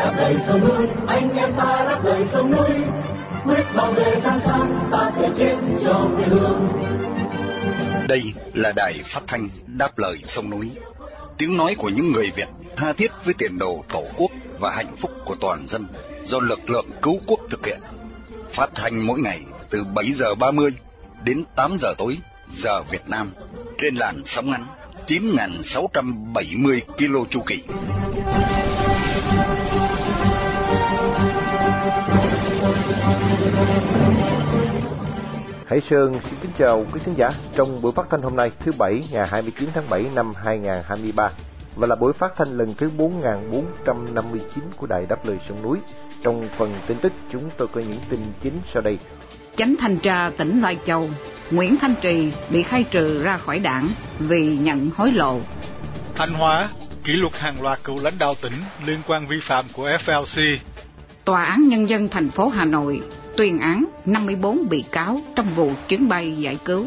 đạp đầy sông núi. Anh em ta đạp đầy sông núi. Quyết bao vệ giang san ta thể chết cho quê hương. Đây là đài phát thanh đáp lời sông núi. Tiếng nói của những người việt tha thiết với tiền đồ tổ quốc và hạnh phúc của toàn dân do lực lượng cứu quốc thực hiện. Phát thanh mỗi ngày từ 7 giờ 30 đến 8 giờ tối, giờ Việt Nam, trên làn sóng ngắn 9.670 km chu kỳ. Hải Sơn xin kính chào quý khán giả trong buổi phát thanh hôm nay thứ Bảy ngày 29 tháng 7 năm 2023 và là buổi phát thanh lần thứ 4459 của Đài Đáp Lời Sông Núi. Trong phần tin tức chúng tôi có những tin chính sau đây. Chánh thanh tra tỉnh Lai Châu Nguyễn Thanh Trì bị khai trừ ra khỏi đảng vì nhận hối lộ. Thanh Hóa kỷ luật hàng loạt cựu lãnh đạo tỉnh liên quan vi phạm của FLC. Tòa án Nhân dân thành phố Hà Nội tuyên án 54 bị cáo trong vụ chuyến bay giải cứu.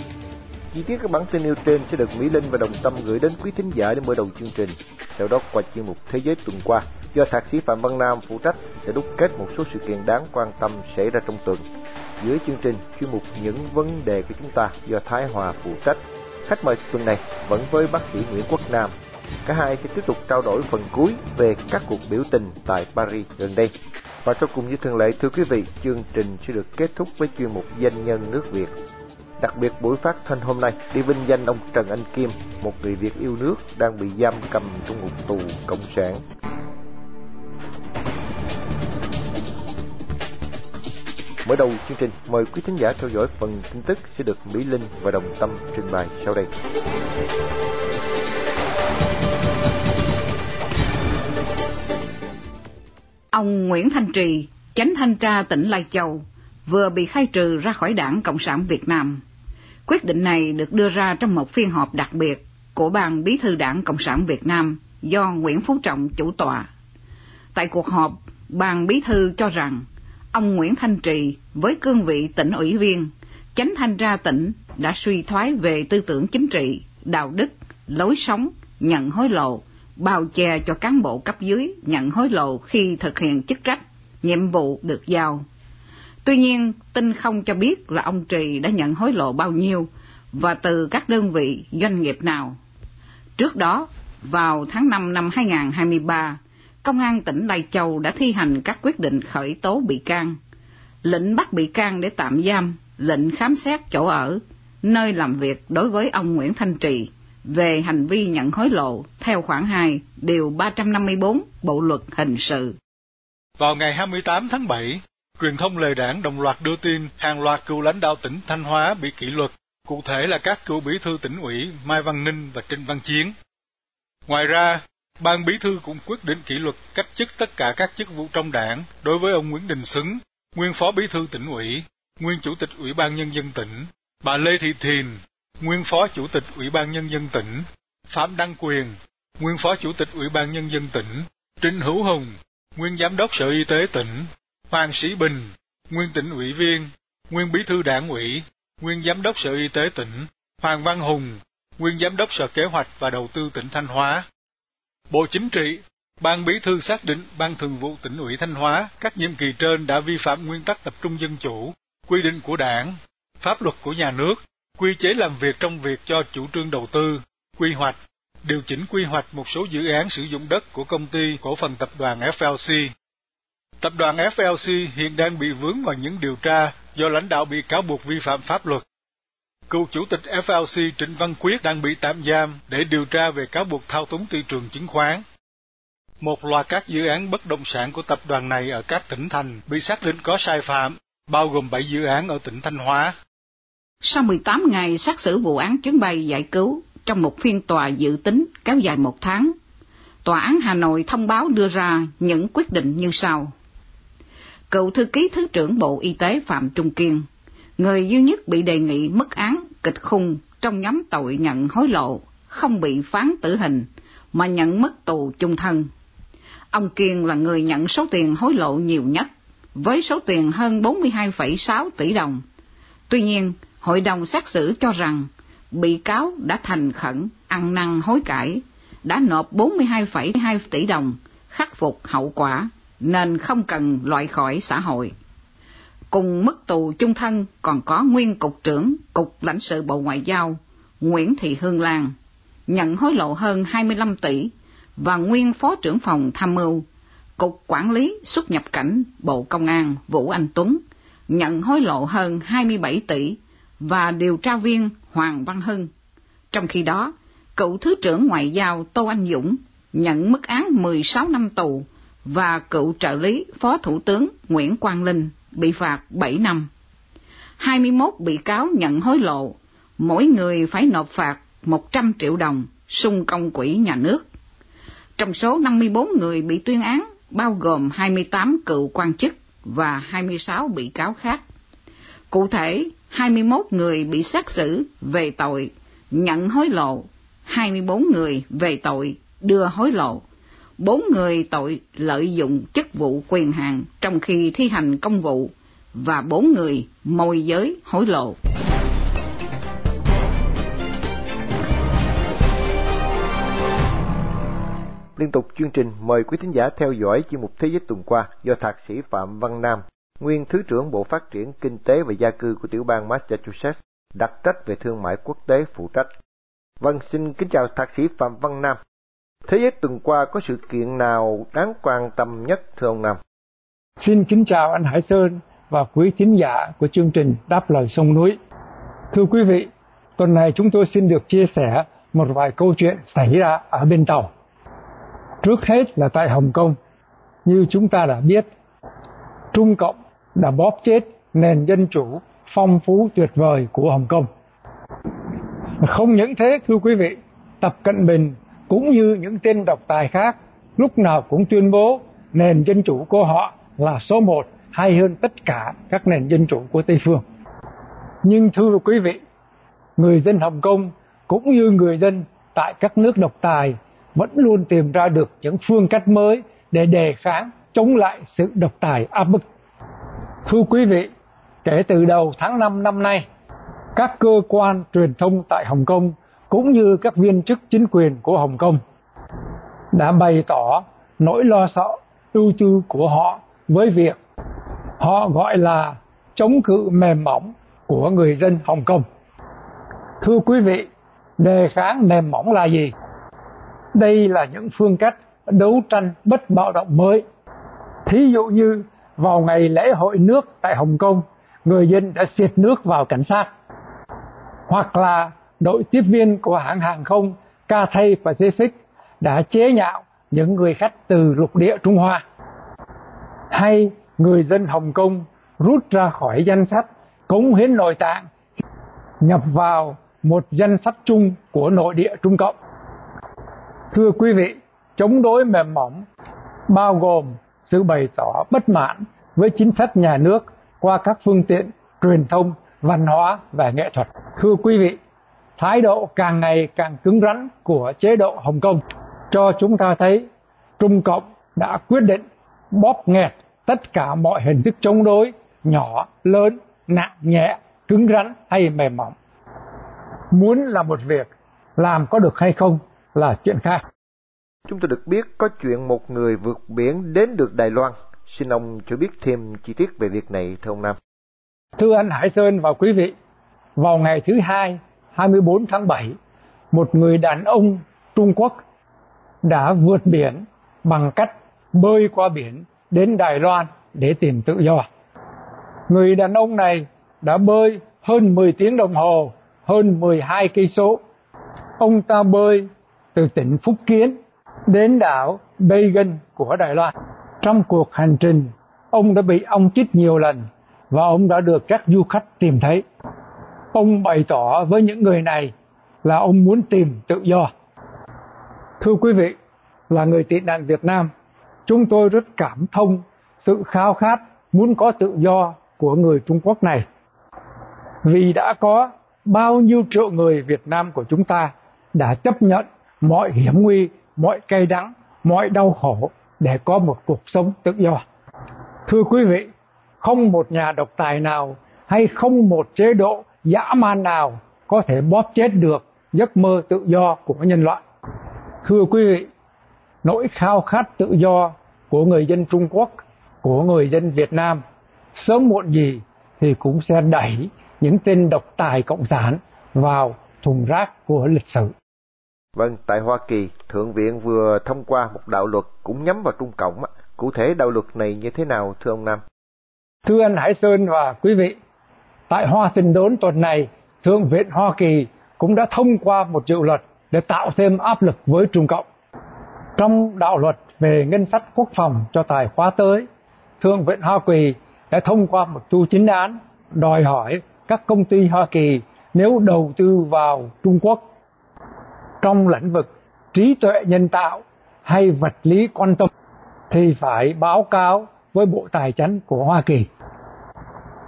Chi tiết các bản tin nêu trên sẽ được Mỹ Linh và Đồng Tâm gửi đến quý thính giả để mở đầu chương trình. Sau đó qua chuyên mục Thế giới tuần qua, do thạc sĩ Phạm Văn Nam phụ trách sẽ đúc kết một số sự kiện đáng quan tâm xảy ra trong tuần. Dưới chương trình, chuyên mục Những vấn đề của chúng ta do Thái Hòa phụ trách. Khách mời tuần này vẫn với bác sĩ Nguyễn Quốc Nam. Cả hai sẽ tiếp tục trao đổi phần cuối về các cuộc biểu tình tại Paris gần đây. Và sau cùng như thường lệ, thưa quý vị, chương trình sẽ được kết thúc với chuyên mục Danh nhân nước Việt. Đặc biệt buổi phát thanh hôm nay đi vinh danh ông Trần Anh Kim, một người Việt yêu nước đang bị giam cầm trong ngục tù cộng sản. Mở đầu chương trình, mời quý thính giả theo dõi phần tin tức sẽ được Mỹ Linh và Đồng Tâm trình bày sau đây. Ông Nguyễn Thanh Trì, chánh thanh tra tỉnh Lai Châu, vừa bị khai trừ ra khỏi đảng Cộng sản Việt Nam. Quyết định này được đưa ra trong một phiên họp đặc biệt của Ban Bí thư Đảng Cộng sản Việt Nam do Nguyễn Phú Trọng chủ tọa. Tại cuộc họp, Ban Bí thư cho rằng ông Nguyễn Thanh Trì với cương vị tỉnh ủy viên, chánh thanh tra tỉnh đã suy thoái về tư tưởng chính trị, đạo đức, lối sống, nhận hối lộ, bao che cho cán bộ cấp dưới nhận hối lộ khi thực hiện chức trách, nhiệm vụ được giao. Tuy nhiên, tin không cho biết là ông Trì đã nhận hối lộ bao nhiêu và từ các đơn vị doanh nghiệp nào. Trước đó, vào tháng 5 năm 2023, Công an tỉnh Lai Châu đã thi hành các quyết định khởi tố bị can, lệnh bắt bị can để tạm giam, lệnh khám xét chỗ ở, nơi làm việc đối với ông Nguyễn Thanh Trì về hành vi nhận hối lộ theo khoản 2 điều 354 Bộ luật hình sự. Vào ngày 28 tháng 7, truyền thông lề đảng đồng loạt đưa tin hàng loạt cựu lãnh đạo tỉnh Thanh Hóa bị kỷ luật, cụ thể là các cựu bí thư tỉnh ủy Mai Văn Ninh và Trịnh Văn Chiến. Ngoài ra, Ban Bí thư cũng quyết định kỷ luật cách chức tất cả các chức vụ trong đảng đối với ông Nguyễn Đình Xứng, nguyên phó bí thư tỉnh ủy, nguyên chủ tịch Ủy ban Nhân dân tỉnh, bà Lê Thị Thiền, nguyên phó chủ tịch Ủy ban Nhân dân tỉnh, Phạm Đăng Quyền, nguyên phó chủ tịch Ủy ban Nhân dân tỉnh, Trịnh Hữu Hùng, nguyên giám đốc Sở Y tế tỉnh, Hoàng Sĩ Bình, nguyên tỉnh ủy viên, nguyên bí thư đảng ủy, nguyên giám đốc Sở Y tế tỉnh, Hoàng Văn Hùng, nguyên giám đốc Sở Kế hoạch và Đầu tư tỉnh Thanh Hóa. Bộ Chính trị, Ban Bí thư xác định Ban Thường vụ tỉnh ủy Thanh Hóa các nhiệm kỳ trên đã vi phạm nguyên tắc tập trung dân chủ, quy định của đảng, pháp luật của nhà nước, quy chế làm việc trong việc cho chủ trương đầu tư, quy hoạch, điều chỉnh quy hoạch một số dự án sử dụng đất của công ty cổ phần tập đoàn FLC. Tập đoàn FLC hiện đang bị vướng vào những điều tra do lãnh đạo bị cáo buộc vi phạm pháp luật. Cựu chủ tịch FLC Trịnh Văn Quyết đang bị tạm giam để điều tra về cáo buộc thao túng thị trường chứng khoán. Một loạt các dự án bất động sản của tập đoàn này ở các tỉnh thành bị xác định có sai phạm, bao gồm 7 dự án ở tỉnh Thanh Hóa. Sau 18 ngày xét xử vụ án chuyến bay giải cứu, trong một phiên tòa dự tính kéo dài một tháng, Tòa án Hà Nội thông báo đưa ra những quyết định như sau. Cựu thư ký Thứ trưởng Bộ Y tế Phạm Trung Kiên, người duy nhất bị đề nghị mức án kịch khung trong nhóm tội nhận hối lộ, không bị phán tử hình, mà nhận mất tù chung thân. Ông Kiên là người nhận số tiền hối lộ nhiều nhất, với số tiền hơn 42,6 tỷ đồng. Tuy nhiên, hội đồng xét xử cho rằng bị cáo đã thành khẩn, ăn năn hối cải, đã nộp 42,2 tỷ đồng khắc phục hậu quả nên không cần loại khỏi xã hội. Cùng mức tù chung thân còn có nguyên cục trưởng Cục lãnh sự Bộ Ngoại giao Nguyễn Thị Hương Lan, nhận hối lộ hơn 25 tỷ và nguyên phó trưởng phòng tham mưu Cục Quản lý xuất nhập cảnh Bộ Công an Vũ Anh Tuấn, nhận hối lộ hơn 27 tỷ và điều tra viên Hoàng Văn Hưng. Trong khi đó, cựu Thứ trưởng Ngoại giao Tô Anh Dũng nhận mức án 16 năm tù và cựu trợ lý Phó Thủ tướng Nguyễn Quang Linh bị phạt 7 năm. 21 bị cáo nhận hối lộ, mỗi người phải nộp phạt 100 triệu đồng sung công quỹ nhà nước. Trong số 54 người bị tuyên án, bao gồm 28 cựu quan chức và 26 bị cáo khác. Cụ thể, 21 người bị xét xử về tội nhận hối lộ, 24 người về tội đưa hối lộ, 4 người tội lợi dụng chức vụ quyền hạn trong khi thi hành công vụ và 4 người môi giới hối lộ. Liên tục chương trình mời quý thính giả theo dõi chuyên mục Thế giới tuần qua do Thạc sĩ Phạm Văn Nam, nguyên Thứ trưởng Bộ Phát triển Kinh tế và Gia cư của tiểu bang Massachusetts, đặc trách về thương mại quốc tế phụ trách. Vâng, xin kính chào Thạc sĩ Phạm Văn Nam. Thế giới tuần qua có sự kiện nào đáng quan tâm nhất thưa ông Nam? Xin kính chào anh Hải Sơn và quý thính giả của chương trình Đáp lời sông núi. Thưa quý vị, tuần này chúng tôi xin được chia sẻ một vài câu chuyện xảy ra ở bên tàu. Trước hết là tại Hồng Kông, như chúng ta đã biết, Trung Cộng đã bóp chết nền dân chủ phong phú tuyệt vời của Hồng Kông. Không những thế thưa quý vị, Tập Cận Bình cũng như những tên độc tài khác lúc nào cũng tuyên bố nền dân chủ của họ là số một hay hơn tất cả các nền dân chủ của Tây Phương. Nhưng thưa quý vị, người dân Hồng Kông cũng như người dân tại các nước độc tài vẫn luôn tìm ra được những phương cách mới để đề kháng chống lại sự độc tài áp bức. Thưa quý vị, kể từ đầu tháng 5 năm nay, các cơ quan truyền thông tại Hồng Kông cũng như các viên chức chính quyền của Hồng Kông đã bày tỏ nỗi lo sợ ưu tư của họ với việc họ gọi là chống cự mềm mỏng của người dân Hồng Kông. Thưa quý vị, đề kháng mềm mỏng là gì? Đây là những phương cách đấu tranh bất bạo động mới. Thí dụ như vào ngày lễ hội nước tại Hồng Kông, người dân đã xịt nước vào cảnh sát. Hoặc là đội tiếp viên của hãng hàng không Cathay Pacific đã chế nhạo những người khách từ lục địa Trung Hoa. Hay người dân Hồng Kông rút ra khỏi danh sách cống hiến nội tạng nhập vào một danh sách chung của nội địa Trung Cộng. Thưa quý vị, chống đối mềm mỏng bao gồm sự bày tỏ bất mãn với chính sách nhà nước qua các phương tiện truyền thông, văn hóa và nghệ thuật. Thưa quý vị, thái độ càng ngày càng cứng rắn của chế độ Hồng Kông cho chúng ta thấy Trung Cộng đã quyết định bóp nghẹt tất cả mọi hình thức chống đối nhỏ, lớn, nặng, nhẹ, cứng rắn hay mềm mỏng. Muốn là một việc, làm có được hay không là chuyện khác. Chúng tôi được biết có chuyện một người vượt biển đến được Đài Loan. Xin ông cho biết thêm chi tiết về việc này thưa ông Nam. Thưa anh Hải Sơn và quý vị, vào ngày thứ hai 24 tháng 7, một người đàn ông Trung Quốc đã vượt biển bằng cách bơi qua biển đến Đài Loan để tìm tự do. Người đàn ông này đã bơi hơn 10 tiếng đồng hồ, hơn 12 cây số. Ông ta bơi từ tỉnh Phúc Kiến đến đảo Bagan của Đài Loan. Trong cuộc hành trình, ông đã bị ông chích nhiều lần và ông đã được các du khách tìm thấy. Ông bày tỏ với những người này là ông muốn tìm tự do. Thưa quý vị, là người tị nạn Việt Nam, chúng tôi rất cảm thông sự khao khát muốn có tự do của người Trung Quốc này. Vì đã có bao nhiêu triệu người Việt Nam của chúng ta đã chấp nhận mọi hiểm nguy, mọi cay đắng, mọi đau khổ để có một cuộc sống tự do. Thưa quý vị, không một nhà độc tài nào hay không một chế độ dã man nào có thể bóp chết được giấc mơ tự do của nhân loại. Thưa quý vị, nỗi khao khát tự do của người dân Trung Quốc, của người dân Việt Nam sớm muộn gì thì cũng sẽ đẩy những tên độc tài cộng sản vào thùng rác của lịch sử. Vâng, tại Hoa Kỳ, Thượng viện vừa thông qua một đạo luật cũng nhắm vào Trung Cộng. Cụ thể đạo luật này như thế nào thưa ông Nam? Thưa anh Hải Sơn và quý vị, tại Hoa Tình đốn tuần này, Thượng viện Hoa Kỳ cũng đã thông qua một dự luật để tạo thêm áp lực với Trung Cộng. Trong đạo luật về ngân sách quốc phòng cho tài khóa tới, Thượng viện Hoa Kỳ đã thông qua một tu chính án đòi hỏi các công ty Hoa Kỳ nếu đầu tư vào Trung Quốc trong lĩnh vực trí tuệ nhân tạo hay vật lý quan tâm thì phải báo cáo với Bộ Tài chính của Hoa Kỳ.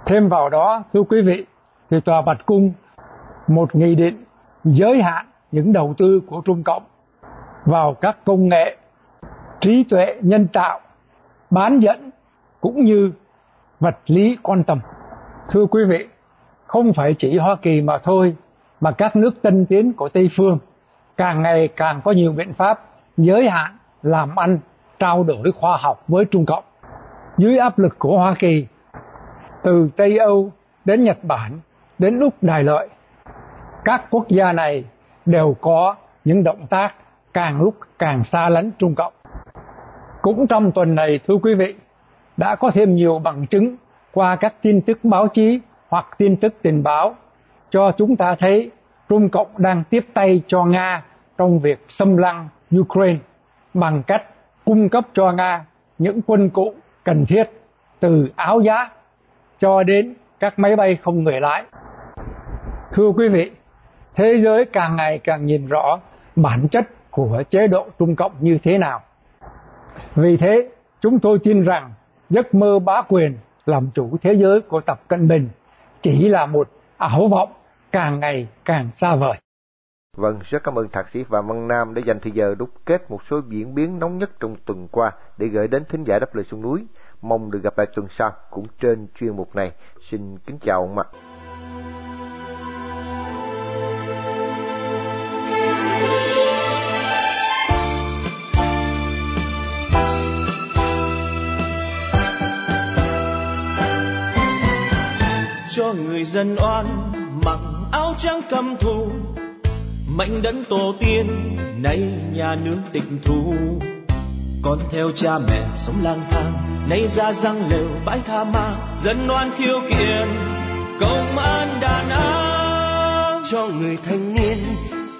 Thêm vào đó, thưa quý vị, thì Tòa Bạch Cung một nghị định giới hạn những đầu tư của Trung Cộng vào các công nghệ trí tuệ nhân tạo, bán dẫn cũng như vật lý quan tâm. Thưa quý vị, không phải chỉ Hoa Kỳ mà thôi, mà các nước tân tiến của Tây phương càng ngày càng có nhiều biện pháp giới hạn làm ăn trao đổi khoa học với Trung Cộng. Dưới áp lực của Hoa Kỳ, từ Tây Âu đến Nhật Bản đến Úc Đài Lợi, các quốc gia này đều có những động tác càng lúc càng xa lánh Trung Cộng. Cũng trong tuần này, thưa quý vị, đã có thêm nhiều bằng chứng qua các tin tức báo chí hoặc tin tức tình báo cho chúng ta thấy Trung Cộng đang tiếp tay cho Nga trong việc xâm lăng Ukraine bằng cách cung cấp cho Nga những quân cụ cần thiết từ áo giáp cho đến các máy bay không người lái. Thưa quý vị, thế giới càng ngày càng nhìn rõ bản chất của chế độ Trung Cộng như thế nào. Vì thế, chúng tôi tin rằng giấc mơ bá quyền làm chủ thế giới của Tập Cận Bình chỉ là một ảo vọng càng ngày càng xa vời. Vâng, rất cảm ơn Thạc sĩ Phạm Văn Nam đã dành thời giờ đúc kết một số diễn biến nóng nhất trong tuần qua để gửi đến thính giả đáp lời sông núi. Mong được gặp lại tuần sau cũng trên chuyên mục này. Xin kính chào ông ạ. cho người dân oan trắng cầm thù. Mệnh đấng tổ tiên, nay nhà nước tịch thu. Con theo cha mẹ sống lang thang, nay ra răng lều bãi tha ma. Dân oan khiêu kiện, công an đàn áp cho người thanh niên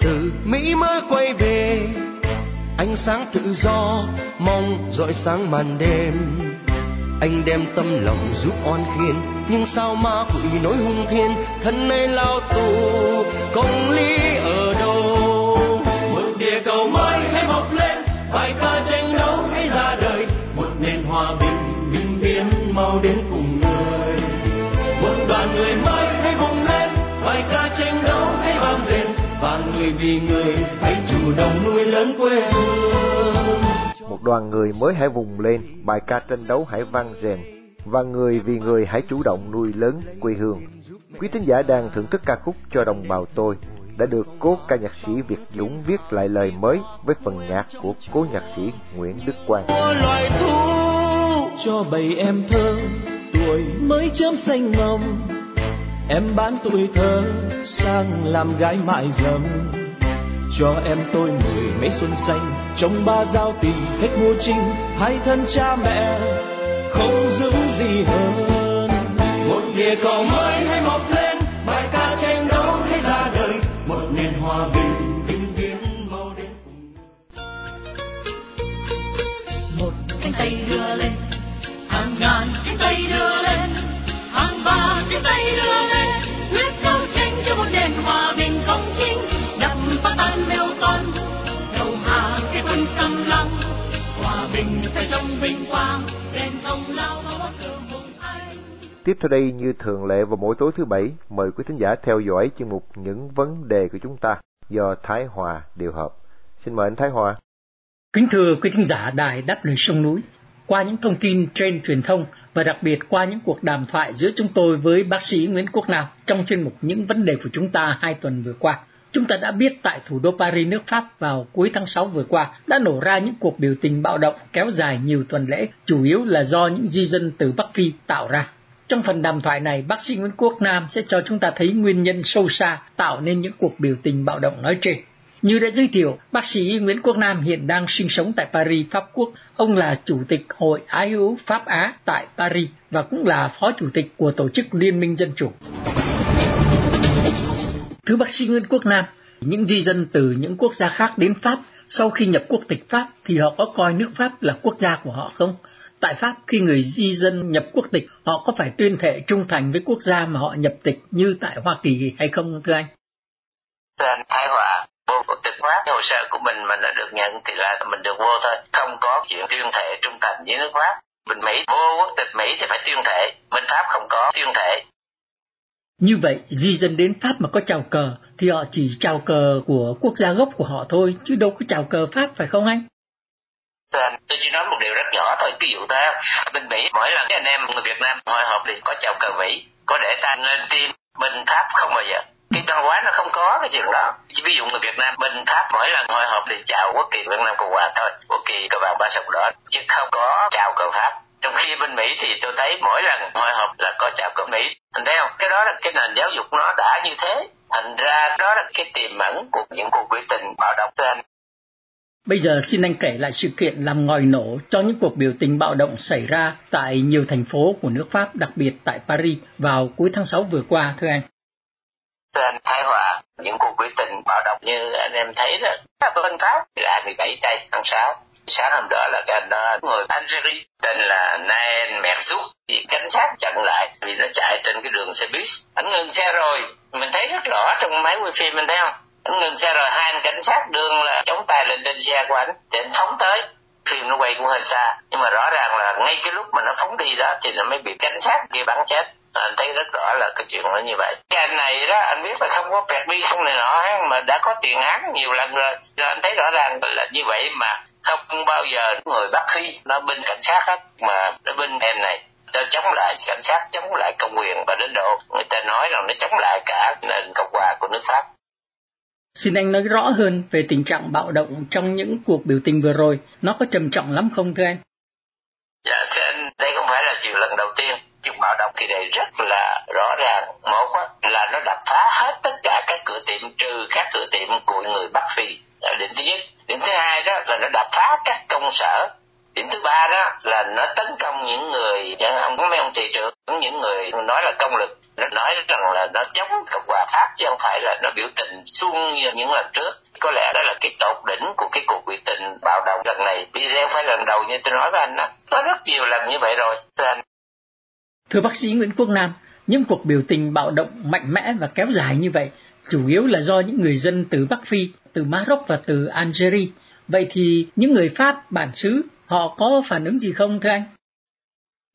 từ mỹ mới quay về. Ánh sáng tự do, mong dọi sáng màn đêm. Anh đem tâm lòng giúp oan khiên nhưng sao ma quỷ nối hung thiên thân mê lao tù? Công lý ở đâu? Một địa cầu mới hãy mọc lên bài ca tranh đấu hãy ra đời? Một nền hòa bình bình biến mau đến cùng người. Một đoàn người mới hãy vùng lên bài ca tranh đấu hãy vang dền và người vì người hãy chủ động nuôi lớn quê hương. Một đoàn người mới hãy vùng lên, bài ca tranh đấu hãy vang rền, và người vì người hãy chủ động nuôi lớn quê hương. Quý tín giả đang thưởng thức ca khúc cho đồng bào tôi đã được cố ca nhạc sĩ Việt Dũng viết lại lời mới với phần nhạc của cố nhạc sĩ Nguyễn Đức Quang. loài thu cho bầy em thơ, tuổi mới chớm xanh mầm em bán tuổi thơ sang làm gái mại dâm cho em tôi mười mấy xuân xanh trong ba giao tình, hết mua trinh hai thân cha mẹ không giữ gì hơn? Một địa cầu mới hay một Tiếp theo đây như thường lệ vào mỗi tối thứ bảy, mời quý thính giả theo dõi chương mục những vấn đề của chúng ta do Thái Hòa điều hợp. Xin mời anh Thái Hòa. Kính thưa quý thính giả đài đáp lời sông núi, qua những thông tin trên truyền thông và đặc biệt qua những cuộc đàm thoại giữa chúng tôi với bác sĩ Nguyễn Quốc Nam trong chuyên mục những vấn đề của chúng ta hai tuần vừa qua, Chúng ta đã biết tại thủ đô Paris nước Pháp vào cuối tháng 6 vừa qua đã nổ ra những cuộc biểu tình bạo động kéo dài nhiều tuần lễ, chủ yếu là do những di dân từ Bắc Phi tạo ra. Trong phần đàm thoại này, bác sĩ Nguyễn Quốc Nam sẽ cho chúng ta thấy nguyên nhân sâu xa tạo nên những cuộc biểu tình bạo động nói trên. Như đã giới thiệu, bác sĩ Nguyễn Quốc Nam hiện đang sinh sống tại Paris, Pháp Quốc. Ông là Chủ tịch Hội Ái hữu Pháp Á tại Paris và cũng là Phó Chủ tịch của Tổ chức Liên minh Dân Chủ. Thưa bác sĩ Nguyễn Quốc Nam, những di dân từ những quốc gia khác đến Pháp sau khi nhập quốc tịch Pháp thì họ có coi nước Pháp là quốc gia của họ không? Tại Pháp, khi người di dân nhập quốc tịch, họ có phải tuyên thệ trung thành với quốc gia mà họ nhập tịch như tại Hoa Kỳ hay không thưa anh? Thưa anh Thái Hòa, vô quốc tịch Pháp, hồ sơ của mình mà nó được nhận thì là mình được vô thôi. Không có chuyện tuyên thệ trung thành với nước Pháp. Mình Mỹ, vô quốc tịch Mỹ thì phải tuyên thệ. Bên Pháp không có tuyên thệ. Như vậy, di dân đến Pháp mà có chào cờ thì họ chỉ chào cờ của quốc gia gốc của họ thôi, chứ đâu có chào cờ Pháp phải không anh? Tôi chỉ nói một điều rất nhỏ thôi, ví dụ ta bên Mỹ mỗi lần anh em người Việt Nam hội họp thì có chào cờ Mỹ, có để ta lên tim, bên tháp không bao giờ. Cái văn hóa nó không có cái chuyện đó. Chỉ ví dụ người Việt Nam bên tháp mỗi lần hội họp thì chào quốc kỳ Việt Nam Cộng Hòa thôi, quốc kỳ cờ vàng ba sọc đỏ, chứ không có chào cờ Pháp. Trong khi bên Mỹ thì tôi thấy mỗi lần hội họp là có chào cờ Mỹ. Anh thấy không? Cái đó là cái nền giáo dục nó đã như thế. Thành ra đó là cái tiềm ẩn của những cuộc biểu tình bạo động. Trên Bây giờ xin anh kể lại sự kiện làm ngòi nổ cho những cuộc biểu tình bạo động xảy ra tại nhiều thành phố của nước Pháp, đặc biệt tại Paris vào cuối tháng 6 vừa qua, thưa anh. Thưa anh Thái Hòa, những cuộc biểu tình bạo động như anh em thấy đó, bên Pháp là 17 tây tháng 6. Sáng hôm đó là cái anh đó, người Algeria tên là Nael Merzouk, thì cảnh sát chặn lại vì nó chạy trên cái đường xe buýt. Anh ngừng xe rồi, mình thấy rất rõ trong máy quay phim mình thấy không? Anh ngừng xe rồi hai anh cảnh sát đương là chống tay lên trên xe của anh để anh phóng tới. Phim nó quay cũng hơi xa, nhưng mà rõ ràng là ngay cái lúc mà nó phóng đi đó thì nó mới bị cảnh sát kia bắn chết. Anh thấy rất rõ là cái chuyện nó như vậy. Cái anh này đó, anh biết là không có pẹt bi không này nọ mà đã có tiền án nhiều lần rồi. Cho anh thấy rõ ràng là như vậy mà không bao giờ người bắt phi, nó bên cảnh sát hết, mà nó bên em này. Nó chống lại cảnh sát, chống lại công quyền và đến độ người ta nói rằng nó chống lại cả nền cộng hòa của nước pháp. Xin anh nói rõ hơn về tình trạng bạo động trong những cuộc biểu tình vừa rồi, nó có trầm trọng lắm không thưa anh? Dạ thưa anh, đây không phải là chuyện lần đầu tiên. Chuyện bạo động thì đây rất là rõ ràng. Một là nó đập phá hết tất cả các cửa tiệm trừ các cửa tiệm của người Bắc Phi. Là điểm thứ nhất. Điểm thứ hai đó là nó đập phá các công sở điểm thứ ba đó là nó tấn công những người, chẳng ông mấy ông thị trưởng, những người nói là công lực, nó nói rằng là nó chống cộng hòa pháp chứ không phải là nó biểu tình xuông như những lần trước. Có lẽ đó là cái tột đỉnh của cái cuộc biểu tình bạo động lần này. Vì đây không phải lần đầu như tôi nói với anh đó, nó rất nhiều lần như vậy rồi. Thưa anh. Thưa bác sĩ nguyễn quốc nam, những cuộc biểu tình bạo động mạnh mẽ và kéo dài như vậy chủ yếu là do những người dân từ bắc phi, từ maroc và từ algeria. Vậy thì những người pháp, bản xứ họ có phản ứng gì không thưa anh?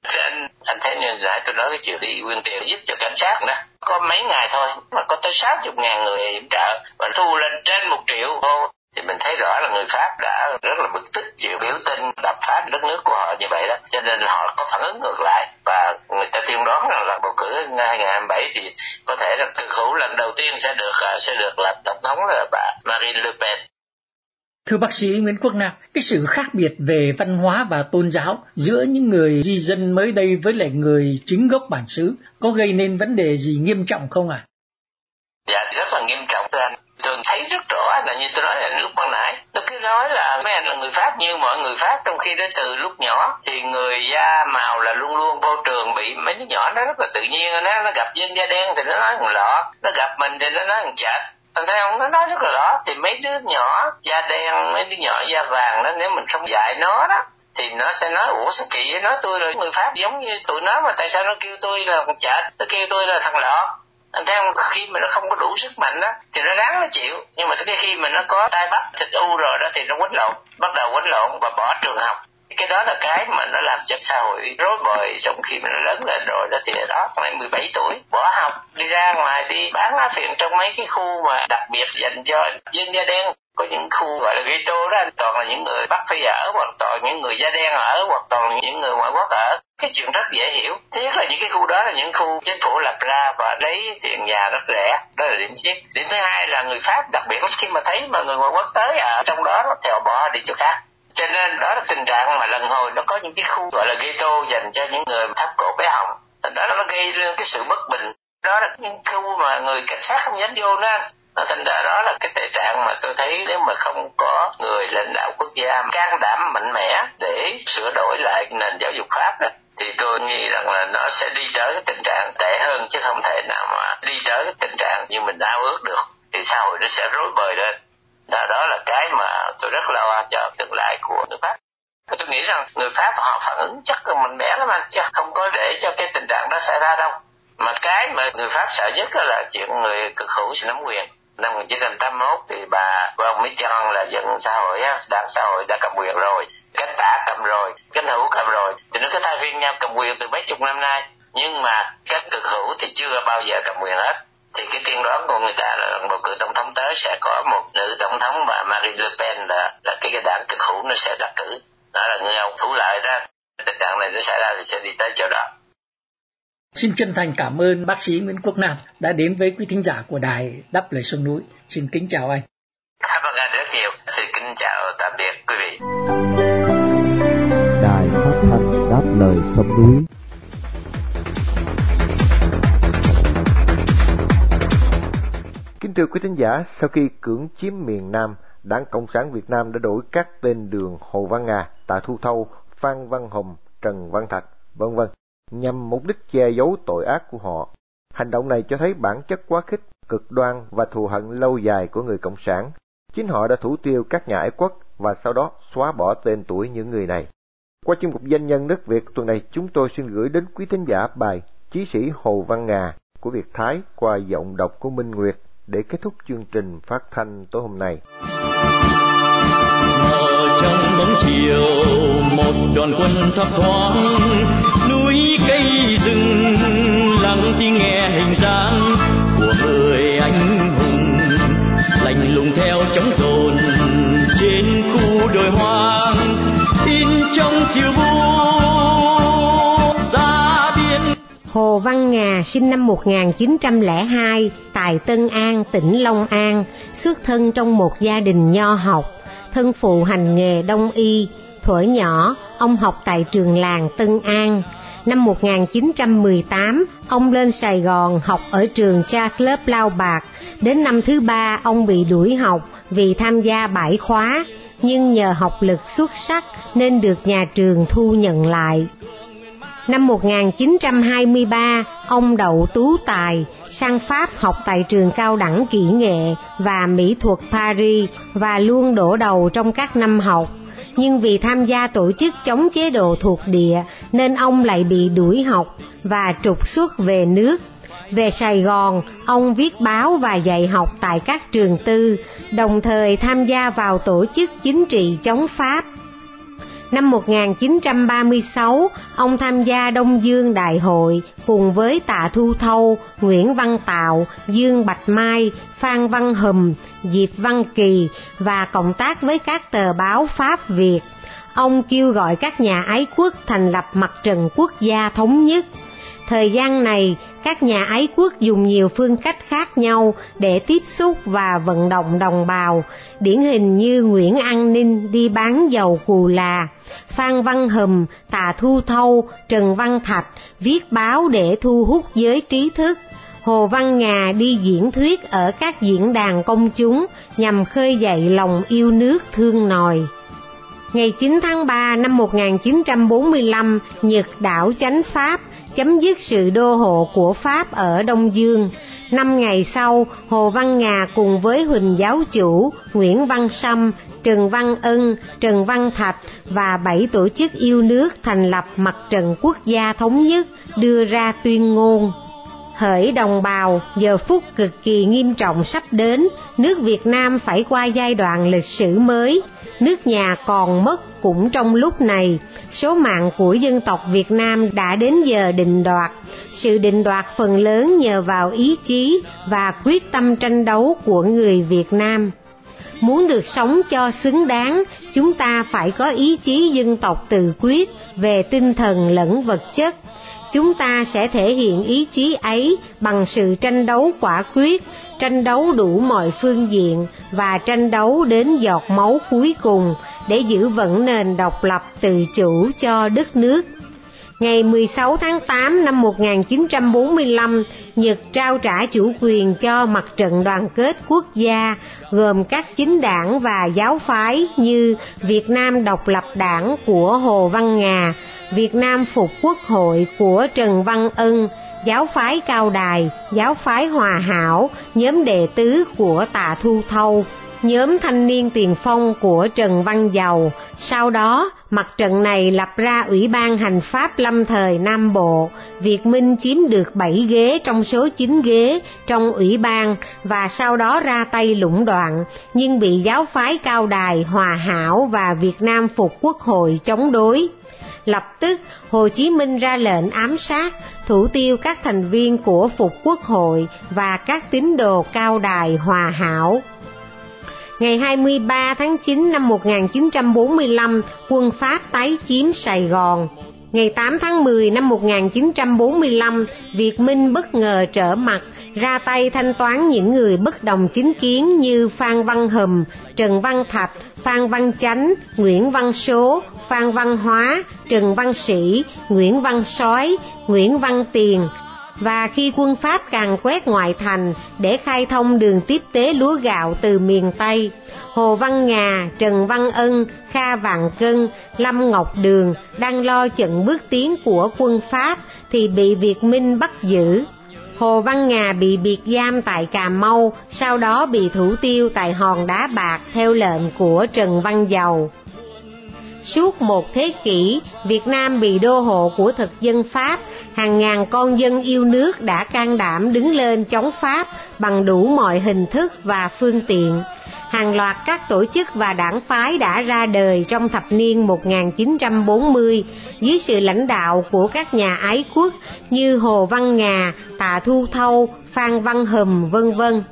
Dạ, anh, anh thấy như nãy tôi nói cái chiều đi quyên tiền giúp cho cảnh sát đó. Có mấy ngày thôi mà có tới 60 ngàn người hiểm trợ và thu lên trên một triệu. Đô thì mình thấy rõ là người Pháp đã rất là bực tức chịu biểu tình đập phá đất nước của họ như vậy đó. Cho nên họ có phản ứng ngược lại và người ta tiên đoán rằng là bầu cử 2027 thì có thể là cực hữu lần đầu tiên sẽ được à, sẽ được làm tổng thống là bà Marine Le Pen. Thưa bác sĩ Nguyễn Quốc Nam, cái sự khác biệt về văn hóa và tôn giáo giữa những người di dân mới đây với lại người chính gốc bản xứ có gây nên vấn đề gì nghiêm trọng không ạ? À? Dạ, rất là nghiêm trọng thưa anh. Tôi thấy rất rõ là như tôi nói là lúc ban nãy, tôi cứ nói là mấy anh là người Pháp như mọi người Pháp trong khi đó từ lúc nhỏ thì người da màu là luôn luôn vô trường bị mấy đứa nhỏ nó rất là tự nhiên nó nó gặp dân da đen thì nó nói thằng lọ, nó gặp mình thì nó nói thằng chạch anh thấy không nó nói rất là rõ, thì mấy đứa nhỏ, da đen, mấy đứa nhỏ da vàng đó, nếu mình không dạy nó đó, thì nó sẽ nói, ủa, sao kỳ với nói tôi là người pháp giống như tụi nó mà, tại sao nó kêu tôi là một chợ nó kêu tôi là thằng lọ? Anh thấy không khi mà nó không có đủ sức mạnh đó, thì nó ráng nó chịu. Nhưng mà cái khi mà nó có tai bắt thịt u rồi đó, thì nó quấn lộn, bắt đầu quấn lộn và bỏ trường học cái đó là cái mà nó làm cho xã hội rối bời trong khi mình lớn lên rồi. Đó thì đó ngày 17 tuổi, bỏ học, đi ra ngoài đi bán lá phiện trong mấy cái khu mà đặc biệt dành cho dân da đen. Có những khu gọi là ghetto đó toàn là những người bắc phi ở, hoặc toàn những người da đen ở, hoặc toàn những người ngoại quốc ở. Cái chuyện rất dễ hiểu. Thứ nhất là những cái khu đó là những khu chính phủ lập ra và lấy tiền nhà rất rẻ. Đó là điểm nhất điểm thứ hai là người pháp, đặc biệt khi mà thấy mà người ngoại quốc tới ở trong đó thì họ bỏ đi chỗ khác cho nên đó là tình trạng mà lần hồi nó có những cái khu gọi là ghetto dành cho những người thấp cổ bé họng. Đó là nó gây lên cái sự bất bình. Đó là những khu mà người cảnh sát không dám vô nữa. Thành ra đó là cái tệ trạng mà tôi thấy nếu mà không có người lãnh đạo quốc gia can đảm mạnh mẽ để sửa đổi lại nền giáo dục pháp đó, thì tôi nghĩ rằng là nó sẽ đi tới cái tình trạng tệ hơn chứ không thể nào mà đi tới cái tình trạng như mình ao ước được. Thì xã hội nó sẽ rối bời lên đó, đó là cái mà tôi rất lo cho tương lai của nước pháp. Tôi nghĩ rằng người pháp họ phản ứng chắc là mạnh mẽ lắm anh chứ không có để cho cái tình trạng đó xảy ra đâu. Mà cái mà người pháp sợ nhất là chuyện người cực hữu sẽ nắm quyền. Năm 1981 thì bà của ông Mitterrand là dân xã hội á, đảng xã hội đã cầm quyền rồi cánh tả cầm rồi cánh hữu cầm rồi thì nó cứ thay phiên nhau cầm quyền từ mấy chục năm nay. Nhưng mà các cực hữu thì chưa bao giờ cầm quyền hết thì cái tiên đoán của người ta là lần bầu cử tổng thống tới sẽ có một nữ tổng thống mà Marine Le Pen là là cái, cái đảng cực hữu nó sẽ đắc cử đó là người ông thủ lợi đó tình trạng này nó xảy ra thì sẽ đi tới chỗ đó Xin chân thành cảm ơn bác sĩ Nguyễn Quốc Nam đã đến với quý thính giả của đài Đáp Lời Sông Núi. Xin kính chào anh. Cảm ơn anh rất nhiều. Xin kính chào tạm biệt quý vị. Đài phát thanh Đáp Lời Sông Núi Kính thưa quý thính giả, sau khi cưỡng chiếm miền Nam, Đảng Cộng sản Việt Nam đã đổi các tên đường Hồ Văn Nga, Tạ Thu Thâu, Phan Văn Hùng, Trần Văn Thạch, vân vân nhằm mục đích che giấu tội ác của họ. Hành động này cho thấy bản chất quá khích, cực đoan và thù hận lâu dài của người Cộng sản. Chính họ đã thủ tiêu các nhà ái quốc và sau đó xóa bỏ tên tuổi những người này. Qua chuyên mục danh nhân nước Việt tuần này chúng tôi xin gửi đến quý thính giả bài Chí sĩ Hồ Văn Ngà của Việt Thái qua giọng đọc của Minh Nguyệt để kết thúc chương trình phát thanh tối hôm nay. Ở trong bóng chiều, một đoàn quân thấp thoáng, núi, cây, rừng, lặng tiếng nghe hình dáng của người anh hùng, lạnh lùng theo trống rồn trên khu đồi hoang in trong chiều bu Hồ Văn Ngà sinh năm 1902 tại Tân An, tỉnh Long An, xuất thân trong một gia đình nho học, thân phụ hành nghề đông y. Thuở nhỏ, ông học tại trường làng Tân An. Năm 1918, ông lên Sài Gòn học ở trường Charles lớp Lao Bạc. Đến năm thứ ba, ông bị đuổi học vì tham gia bãi khóa, nhưng nhờ học lực xuất sắc nên được nhà trường thu nhận lại. Năm 1923, ông Đậu Tú Tài sang Pháp học tại trường cao đẳng kỹ nghệ và mỹ thuật Paris và luôn đổ đầu trong các năm học. Nhưng vì tham gia tổ chức chống chế độ thuộc địa nên ông lại bị đuổi học và trục xuất về nước. Về Sài Gòn, ông viết báo và dạy học tại các trường tư, đồng thời tham gia vào tổ chức chính trị chống Pháp Năm 1936, ông tham gia Đông Dương Đại hội cùng với Tạ Thu Thâu, Nguyễn Văn Tạo, Dương Bạch Mai, Phan Văn Hùm, Diệp Văn Kỳ và cộng tác với các tờ báo Pháp Việt. Ông kêu gọi các nhà ái quốc thành lập mặt trận quốc gia thống nhất. Thời gian này, các nhà ái quốc dùng nhiều phương cách khác nhau để tiếp xúc và vận động đồng bào, điển hình như Nguyễn An Ninh đi bán dầu cù là, Phan Văn Hùm, Tà Thu Thâu, Trần Văn Thạch viết báo để thu hút giới trí thức. Hồ Văn Ngà đi diễn thuyết ở các diễn đàn công chúng nhằm khơi dậy lòng yêu nước thương nòi. Ngày 9 tháng 3 năm 1945, Nhật đảo chánh Pháp chấm dứt sự đô hộ của Pháp ở Đông Dương. Năm ngày sau, Hồ Văn Ngà cùng với Huỳnh Giáo Chủ, Nguyễn Văn Sâm, Trần Văn Ân, Trần Văn Thạch và bảy tổ chức yêu nước thành lập Mặt trận Quốc gia Thống nhất đưa ra tuyên ngôn. Hỡi đồng bào, giờ phút cực kỳ nghiêm trọng sắp đến, nước Việt Nam phải qua giai đoạn lịch sử mới, nước nhà còn mất cũng trong lúc này, số mạng của dân tộc Việt Nam đã đến giờ định đoạt. Sự định đoạt phần lớn nhờ vào ý chí và quyết tâm tranh đấu của người Việt Nam. Muốn được sống cho xứng đáng chúng ta phải có ý chí dân tộc tự quyết về tinh thần lẫn vật chất. Chúng ta sẽ thể hiện ý chí ấy bằng sự tranh đấu quả quyết tranh đấu đủ mọi phương diện và tranh đấu đến giọt máu cuối cùng để giữ vững nền độc lập tự chủ cho đất nước. Ngày 16 tháng 8 năm 1945, Nhật trao trả chủ quyền cho mặt trận đoàn kết quốc gia, gồm các chính đảng và giáo phái như Việt Nam Độc lập Đảng của Hồ Văn Ngà, Việt Nam Phục Quốc hội của Trần Văn Ân, giáo phái Cao Đài, giáo phái Hòa Hảo, nhóm đệ tứ của Tạ Thu Thâu, nhóm thanh niên tiền phong của Trần Văn Dầu. Sau đó, mặt trận này lập ra Ủy ban Hành pháp lâm thời Nam Bộ. Việt Minh chiếm được 7 ghế trong số 9 ghế trong Ủy ban và sau đó ra tay lũng đoạn, nhưng bị giáo phái Cao Đài, Hòa Hảo và Việt Nam Phục Quốc hội chống đối. Lập tức, Hồ Chí Minh ra lệnh ám sát, thủ tiêu các thành viên của Phục Quốc hội và các tín đồ Cao Đài, Hòa Hảo ngày 23 tháng 9 năm 1945, quân Pháp tái chiếm Sài Gòn. Ngày 8 tháng 10 năm 1945, Việt Minh bất ngờ trở mặt, ra tay thanh toán những người bất đồng chính kiến như Phan Văn Hùm, Trần Văn Thạch, Phan Văn Chánh, Nguyễn Văn Số, Phan Văn Hóa, Trần Văn Sĩ, Nguyễn Văn Sói, Nguyễn Văn Tiền, và khi quân Pháp càng quét ngoại thành để khai thông đường tiếp tế lúa gạo từ miền Tây, Hồ Văn Ngà, Trần Văn Ân, Kha Vạn Cân, Lâm Ngọc Đường đang lo chận bước tiến của quân Pháp thì bị Việt Minh bắt giữ. Hồ Văn Ngà bị biệt giam tại Cà Mau, sau đó bị thủ tiêu tại hòn đá bạc theo lệnh của Trần Văn Dầu. Suốt một thế kỷ, Việt Nam bị đô hộ của thực dân Pháp, hàng ngàn con dân yêu nước đã can đảm đứng lên chống Pháp bằng đủ mọi hình thức và phương tiện. Hàng loạt các tổ chức và đảng phái đã ra đời trong thập niên 1940 dưới sự lãnh đạo của các nhà ái quốc như Hồ Văn Ngà, Tạ Thu Thâu, Phan Văn Hùm, vân vân.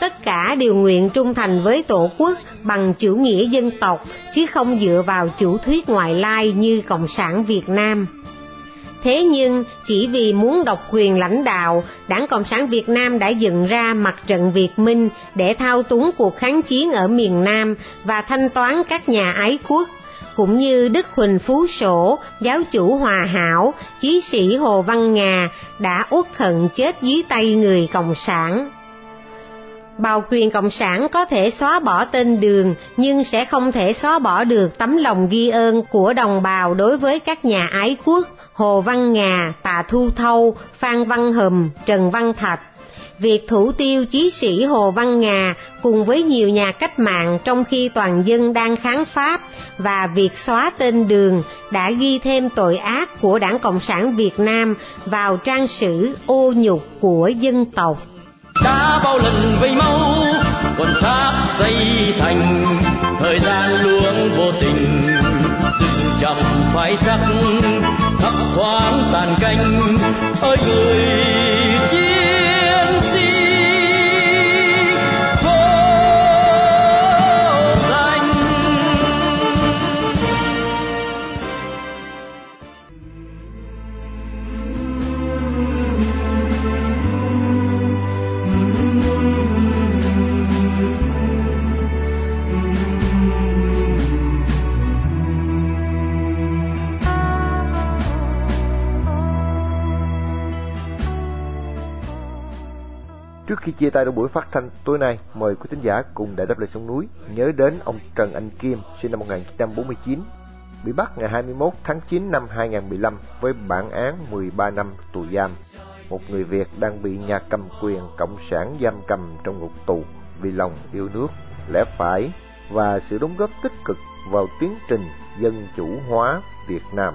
Tất cả đều nguyện trung thành với tổ quốc bằng chủ nghĩa dân tộc chứ không dựa vào chủ thuyết ngoại lai như cộng sản việt nam thế nhưng chỉ vì muốn độc quyền lãnh đạo đảng cộng sản việt nam đã dựng ra mặt trận việt minh để thao túng cuộc kháng chiến ở miền nam và thanh toán các nhà ái quốc cũng như Đức Huỳnh Phú Sổ, giáo chủ Hòa Hảo, chí sĩ Hồ Văn Ngà đã uất hận chết dưới tay người Cộng sản. Bào quyền Cộng sản có thể xóa bỏ tên đường nhưng sẽ không thể xóa bỏ được tấm lòng ghi ơn của đồng bào đối với các nhà ái quốc Hồ Văn Ngà, Tạ Thu Thâu, Phan Văn Hùm, Trần Văn Thạch. Việc thủ tiêu chí sĩ Hồ Văn Ngà cùng với nhiều nhà cách mạng trong khi toàn dân đang kháng Pháp và việc xóa tên đường đã ghi thêm tội ác của Đảng Cộng sản Việt Nam vào trang sử ô nhục của dân tộc đã bao lần vây mau, còn xác xây thành thời gian luống vô tình rừng chậm phải sắc thoáng tàn canh. Ơi người chiến chia tay trong buổi phát thanh tối nay, mời quý thính giả cùng Đại đáp lời sông núi nhớ đến ông Trần Anh Kim, sinh năm 1949, bị bắt ngày 21 tháng 9 năm 2015 với bản án 13 năm tù giam. Một người Việt đang bị nhà cầm quyền cộng sản giam cầm trong ngục tù vì lòng yêu nước, lẽ phải và sự đóng góp tích cực vào tiến trình dân chủ hóa Việt Nam.